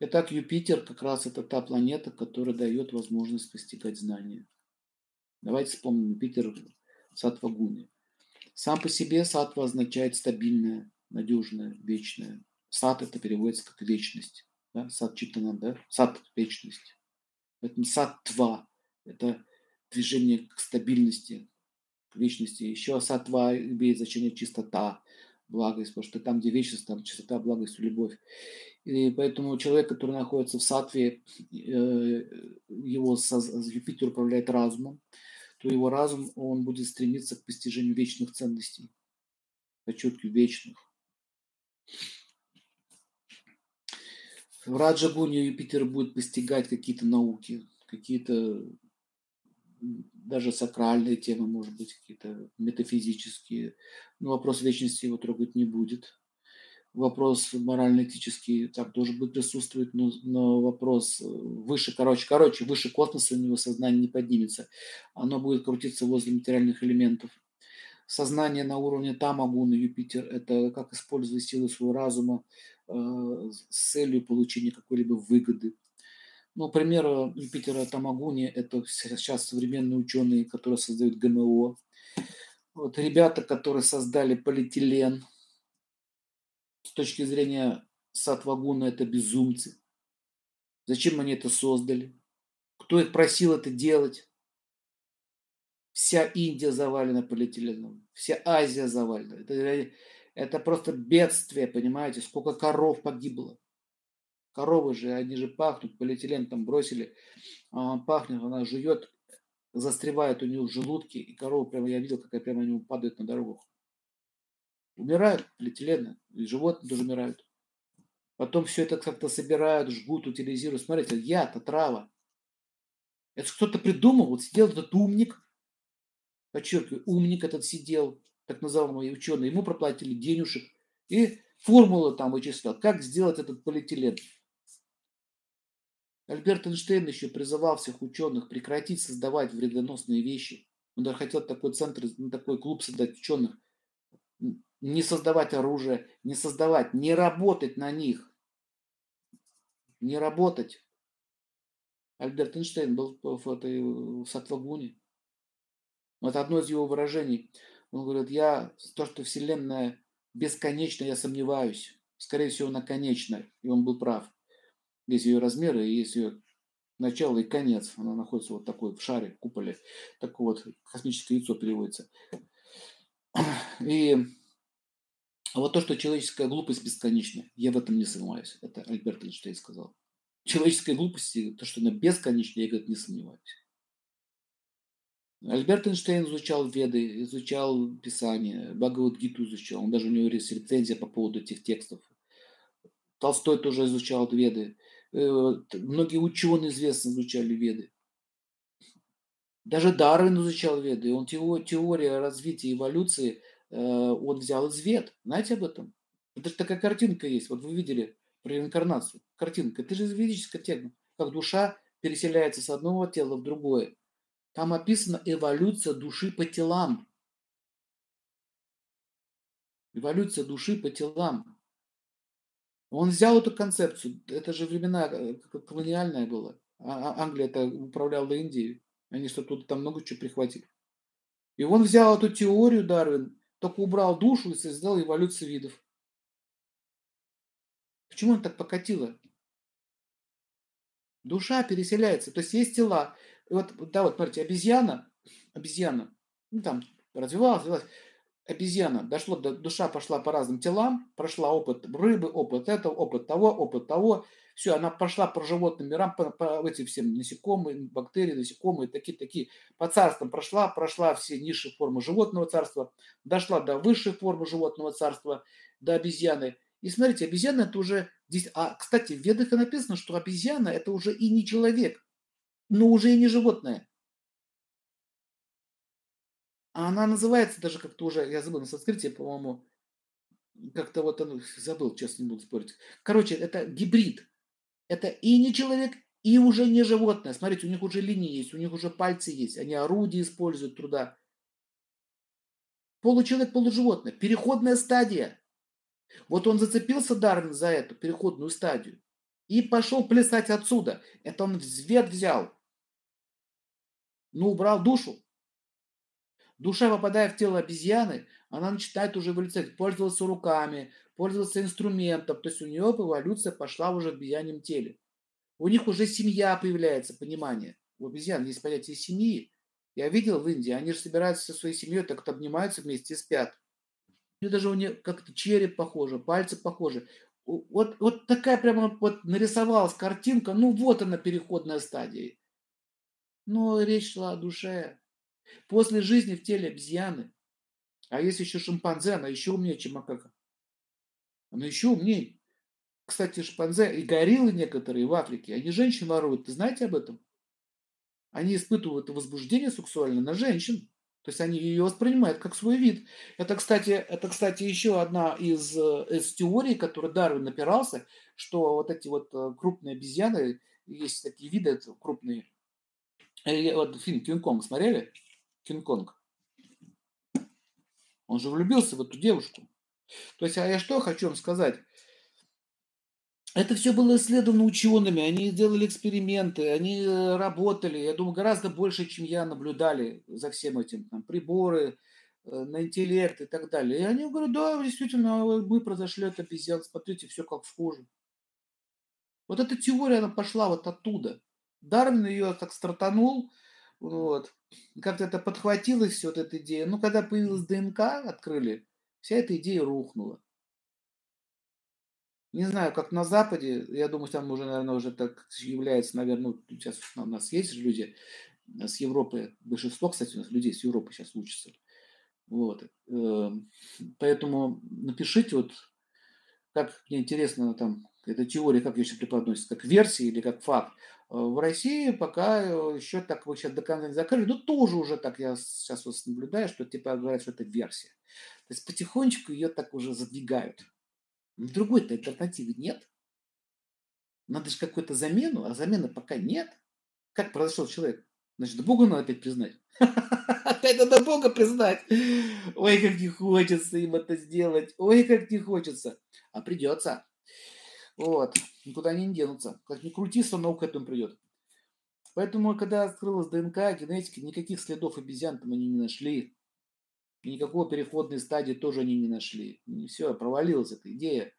Итак, Юпитер как раз это та планета, которая дает возможность постигать знания. Давайте вспомним Юпитер Сатва Гуни. Сам по себе сатва означает стабильное, надежное, вечное. Сат это переводится как вечность. Да? Сат читана, да? Сат – вечность. Поэтому сатва – это движение к стабильности, к вечности. Еще сатва имеет значение чистота, благость, потому что там, где вечность, там чистота, благость, любовь. И поэтому человек, который находится в сатве, э, его Юпитер управляет разумом, то его разум, он будет стремиться к постижению вечных ценностей, подчеркиваю, вечных. В Раджагуне Юпитер будет постигать какие-то науки, какие-то даже сакральные темы, может быть, какие-то метафизические. Но вопрос вечности его трогать не будет. Вопрос морально-этический там тоже будет присутствовать, но, но вопрос выше, короче, короче, выше космоса у него сознание не поднимется. Оно будет крутиться возле материальных элементов. Сознание на уровне Тамагуна, Юпитер, это как использовать силы своего разума э, с целью получения какой-либо выгоды ну, пример Юпитера Тамагуни – это сейчас современные ученые, которые создают ГМО. Вот ребята, которые создали полиэтилен, с точки зрения Сатвагуна это безумцы. Зачем они это создали? Кто их просил это делать? Вся Индия завалена полиэтиленом, вся Азия завалена. Это, это просто бедствие, понимаете, сколько коров погибло. Коровы же, они же пахнут, полиэтилен там бросили, а пахнет, она жует, застревает у нее в желудке, и корова прямо, я видел, как прямо они падают на дорогу. Умирают полиэтилены, и животные тоже умирают. Потом все это как-то собирают, жгут, утилизируют. Смотрите, яд, трава. Это кто-то придумал, вот сидел этот умник, подчеркиваю, умник этот сидел, так называемый ученый, ему проплатили денежек, и формулу там вычислял, как сделать этот полиэтилен. Альберт Эйнштейн еще призывал всех ученых прекратить создавать вредоносные вещи. Он даже хотел такой центр, такой клуб создать ученых. Не создавать оружие, не создавать, не работать на них. Не работать. Альберт Эйнштейн был в, этой, в Сатвагуне. Вот одно из его выражений. Он говорит, я, то, что Вселенная бесконечна, я сомневаюсь. Скорее всего, она конечна. И он был прав. Есть ее размеры и есть ее начало и конец. Она находится вот такой в шаре, в куполе. Такое вот космическое яйцо переводится. И вот то, что человеческая глупость бесконечна, я в этом не сомневаюсь. Это Альберт Эйнштейн сказал. Человеческая глупость, то, что она бесконечна, я этом не сомневаюсь. Альберт Эйнштейн изучал Веды, изучал Писание, Бхагавадгиту изучал. Он даже у него есть рецензия по поводу этих текстов. Толстой тоже изучал Веды. Э, многие ученые известно изучали Веды. Даже Дарвин изучал Веды. Он теория развития эволюции э, он взял из Вед. Знаете об этом? Это же такая картинка есть. Вот вы видели про реинкарнацию. Картинка. Это же ведическая тема. Как душа переселяется с одного тела в другое. Там описана эволюция души по телам. Эволюция души по телам. Он взял эту концепцию, это же времена э, колониальная была. А, а Англия это управляла Индией. Они что тут там много чего прихватили. И он взял эту теорию Дарвин, только убрал душу и создал эволюцию видов. Почему он так покатило? Душа переселяется. То есть есть тела. И вот, да, вот, смотрите, обезьяна, обезьяна, ну там развивалась, развивалась обезьяна, дошло до, душа пошла по разным телам, прошла опыт рыбы, опыт этого, опыт того, опыт того, все, она пошла по животным мирам, по, по эти все насекомые, бактерии, насекомые, такие-такие, по царствам прошла, прошла все низшие формы животного царства, дошла до высшей формы животного царства, до обезьяны. И смотрите, обезьяна это уже здесь, а, кстати, в ведах написано, что обезьяна это уже и не человек, но уже и не животное. А она называется даже как-то уже, я забыл, на санскрите, по-моему, как-то вот он забыл, честно не буду спорить. Короче, это гибрид. Это и не человек, и уже не животное. Смотрите, у них уже линии есть, у них уже пальцы есть, они орудия используют труда. Получеловек, полуживотное. Переходная стадия. Вот он зацепился Дарвин за эту переходную стадию. и пошел плясать отсюда. Это он взвет взял. Ну, убрал душу. Душа, попадая в тело обезьяны, она начинает уже эволюционировать, пользоваться руками, пользоваться инструментом. То есть у нее эволюция пошла уже в обезьяньем теле. У них уже семья появляется, понимание. У обезьян есть понятие семьи. Я видел в Индии, они же собираются со своей семьей, так вот обнимаются вместе и спят. И даже у них как-то череп похоже, пальцы похожи. Вот, вот такая прямо вот нарисовалась картинка, ну вот она переходная стадия. Но речь шла о душе. После жизни в теле обезьяны, а есть еще шимпанзе, она еще умнее, чем макака. Она еще умнее. Кстати, шимпанзе и гориллы некоторые в Африке, они женщин воруют. Ты знаете об этом? Они испытывают возбуждение сексуальное на женщин. То есть они ее воспринимают как свой вид. Это, кстати, это, кстати, еще одна из, э, из теорий, которой Дарвин напирался, что вот эти вот э, крупные обезьяны, есть такие виды крупные. Э, вот фильм «Кинг-Конг» смотрели? «Кинг-Конг». Он же влюбился в эту девушку. То есть, а я что хочу вам сказать? Это все было исследовано учеными, они делали эксперименты, они э, работали, я думаю, гораздо больше, чем я, наблюдали за всем этим, там, приборы, э, на интеллект и так далее. И они говорят, да, действительно, мы произошли от обезьян, смотрите, все как схоже. Вот эта теория, она пошла вот оттуда. Дарвин ее так стартанул, вот. Как-то это подхватилось, все вот эта идея. Ну, когда появилась ДНК, открыли, вся эта идея рухнула. Не знаю, как на Западе, я думаю, там уже, наверное, уже так является, наверное, ну, сейчас у нас есть же люди с Европы, большинство, кстати, у нас людей с Европы сейчас учатся. Вот. Эм, поэтому напишите, вот, как мне интересно, там, эта теория, как ее сейчас преподносится, как версия или как факт. В России пока э, еще так вы сейчас до конца не закрыли, но тоже уже так я сейчас вот наблюдаю, что типа говорят, что это версия. То есть потихонечку ее так уже задвигают. Другой-то альтернативы нет. Надо же какую-то замену, а замены пока нет. Как произошел человек? Значит, Бога надо опять признать. Опять надо Бога признать. Ой, как не хочется им это сделать. Ой, как не хочется. А придется. Вот. Никуда они не денутся. Как ни крути, все равно к этому придет. Поэтому, когда открылась ДНК, генетики, никаких следов обезьян там они не нашли. И никакого переходной стадии тоже они не нашли. И все, провалилась эта идея.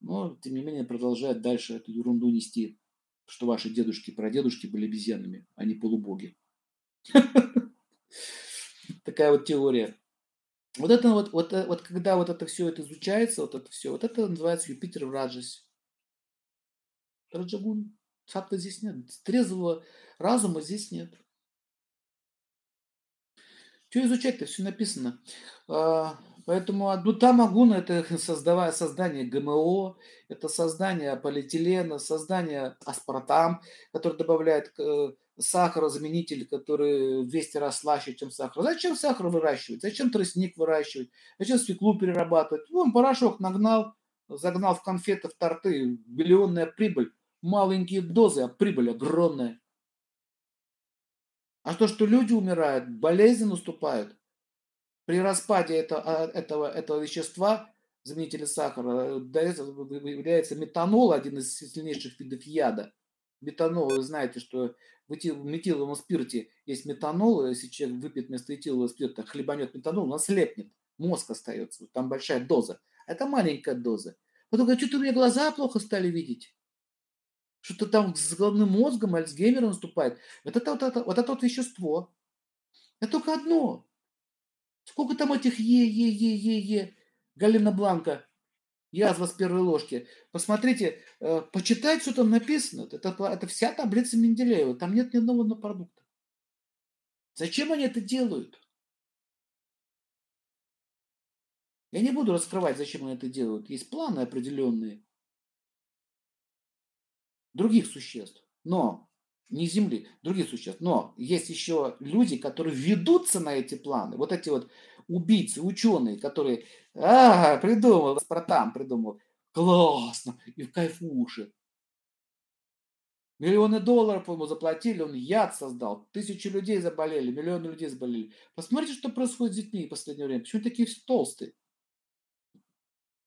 Но, тем не менее, продолжают дальше эту ерунду нести, что ваши дедушки и прадедушки были обезьянами, а не полубоги. Такая вот теория. Вот это вот, вот, вот когда вот это все это изучается, вот это все, вот это называется Юпитер в Раджасе. Раджагун. Сатвы здесь нет. Трезвого разума здесь нет. Что изучать-то? Все написано. А, поэтому там Агуна это создавая, создание ГМО, это создание полиэтилена, создание аспартам, который добавляет э, сахарозаменитель, который в 200 раз слаще, чем сахар. Зачем сахар выращивать? Зачем тростник выращивать? Зачем свеклу перерабатывать? Вон порошок нагнал, загнал в конфеты, в торты, миллионная прибыль. Маленькие дозы, а прибыль огромная. А то, что люди умирают, болезни наступают, при распаде это, а, этого, этого вещества, заменителя сахара, является метанол, один из сильнейших видов яда. Метанол, вы знаете, что в метиловом спирте есть метанол, если человек выпьет вместо этилового спирта, хлебанет метанол, он ослепнет, мозг остается, там большая доза. Это маленькая доза. Потом говорит, что-то у меня глаза плохо стали видеть что-то там с головным мозгом Альцгеймер наступает. Вот это вот это, вот это вот вещество. Это только одно. Сколько там этих Е-Е-Е-Е-Е, Галина Бланка, язва с первой ложки. Посмотрите, э, почитайте, что там написано. Это, это вся таблица Менделеева. Там нет ни одного продукта. Зачем они это делают? Я не буду раскрывать, зачем они это делают. Есть планы определенные других существ, но не Земли, других существ. Но есть еще люди, которые ведутся на эти планы. Вот эти вот убийцы, ученые, которые, а, придумал, Спартан придумал, классно, и в кайфуши. Миллионы долларов ему заплатили, он яд создал. Тысячи людей заболели, миллионы людей заболели. Посмотрите, что происходит с детьми в последнее время. Почему такие толстые?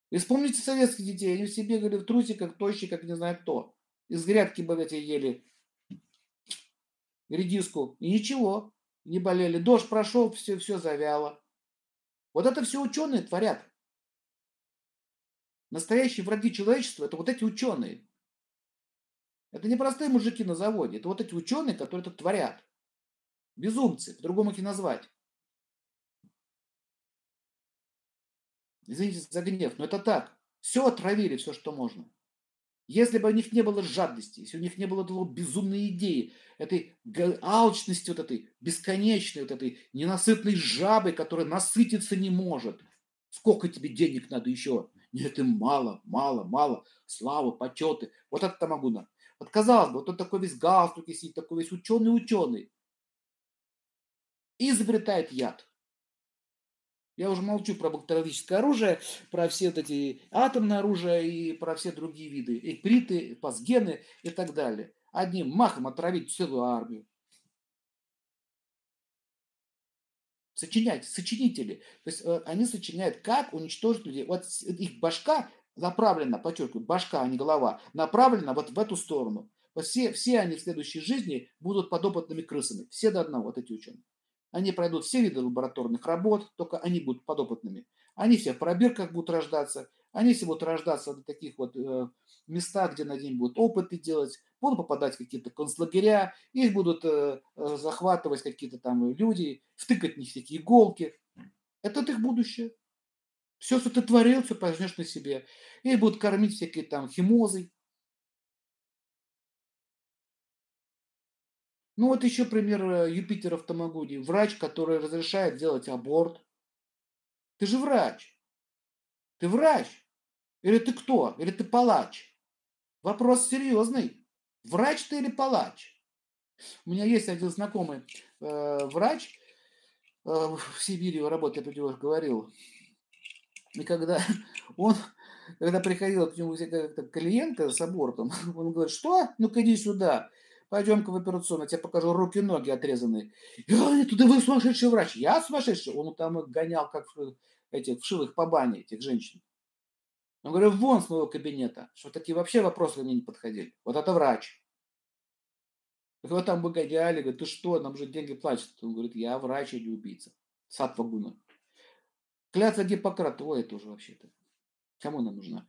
И вспомните советских детей. Они все бегали в трусиках, тощие, как не знаю кто. из грядки эти ели редиску, и ничего, не болели. Дождь прошел, все, все завяло. Вот это все ученые творят. Настоящие враги человечества – это вот эти ученые. Это не простые мужики на заводе, это вот эти ученые, которые это творят. Безумцы, по-другому их не назвать. Извините за гнев, но это так. Все отравили, все, что можно. Если бы у них не было жадности, если у них не было того безумной идеи, этой алчности вот этой, бесконечной вот этой ненасытной жабы, которая насытиться не может. Сколько тебе денег надо еще? Нет, им мало, мало, мало. Славы, почеты. Вот это могу на. Вот казалось бы, вот он такой весь галстук сидит, такой весь ученый-ученый. Изобретает яд. Я уже молчу про бактериологическое оружие, про все вот эти атомные оружия и про все другие виды. Экприты, пасгены и так далее. Одним махом отравить целую армию. Сочинять, сочинители. То есть э, они сочиняют, как уничтожить людей. Вот их башка направлена, подчеркиваю, башка, а не голова, направлена вот в эту сторону. Вот все, все они в следующей жизни будут подопытными крысами. Все до одного, вот эти ученые. Они пройдут все виды лабораторных работ, только они будут подопытными. Они все в пробирках будут рождаться, они все будут рождаться в таких вот э, местах, где над ними будут опыты делать, будут попадать в какие-то концлагеря, их будут э, э, захватывать какие-то там люди, втыкать в них всякие иголки. Это их будущее. Все, что ты творил, все пожнешь на себе. И будут кормить всякие там химозой, Ну вот еще пример э, Юпитера в Тамагуне. Врач, который разрешает делать аборт. Ты же врач. Ты врач. Или ты кто? Или ты палач? Вопрос серьезный. Врач ты или палач? У меня есть один знакомый э, врач, э, в Сибири работает, я про него говорил. И когда он, когда приходила к нему клиентка с абортом, он говорит, что? Ну-ка иди сюда пойдем-ка в операционную, я тебе покажу руки-ноги отрезанные. Я, туда вы сумасшедший врач. Я сумасшедший? Он там гонял, как этих вшивых по бане, этих женщин. Он говорит, вон с моего кабинета, что такие вообще вопросы мне не подходили. Вот это врач. Его там бы гоняли, говорит, ты что, нам же деньги платят. Он говорит, я врач, а не убийца. Сад Вагуна. Клятва Гиппократа, ой, это уже вообще-то. Кому она нужна?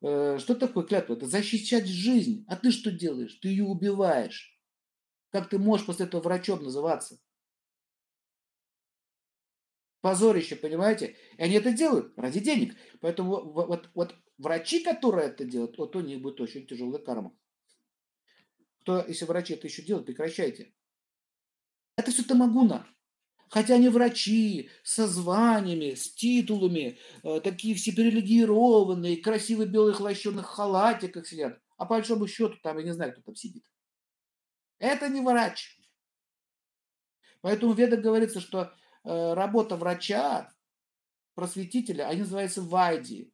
Э, что такое клятва? Это защищать жизнь. А ты что делаешь? Ты ее убиваешь. Как ты можешь после этого врачом называться? Позорище, понимаете? И они это делают ради денег. Поэтому вот, вот, врачи, которые это делают, вот у них будет очень тяжелая карма. Кто, если врачи это еще делают, прекращайте. Это все тамагуна. Хотя они врачи, со званиями, с титулами, э, такие все привилегированные, красивые белых лощеных халатиках сидят. А по большому счету там, я не знаю, кто там сидит. Это не врач. Поэтому в ведах говорится, что э, работа врача, просветителя, они называются вайди.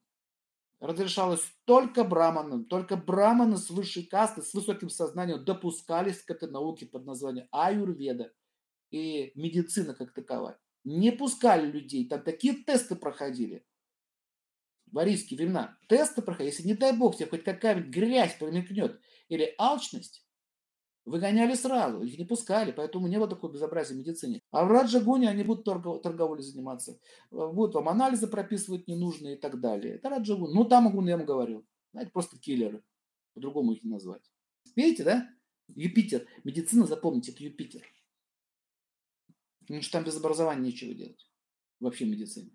Разрешалось только браманам, только браманы с высшей касты, с высоким сознанием допускались к этой науке под названием аюрведа и медицина как таковая. Не пускали людей, там такие тесты проходили. В арийские времена тесты проходили. Если, не дай бог, тебе хоть какая-нибудь грязь промелькнет или алчность, выгоняли сразу, их не пускали, поэтому не было такого безобразия в медицине. А в Раджагуне они будут торгов, торговлей заниматься, будут вам анализы прописывать ненужные и так далее. Это Раджагун. Ну, там Агун я вам говорил. Знаете, просто киллеры. По-другому их не назвать. Видите, да? Юпитер. Медицина, запомните, это Юпитер. Потому что там без образования нечего делать. Вообще в медицине.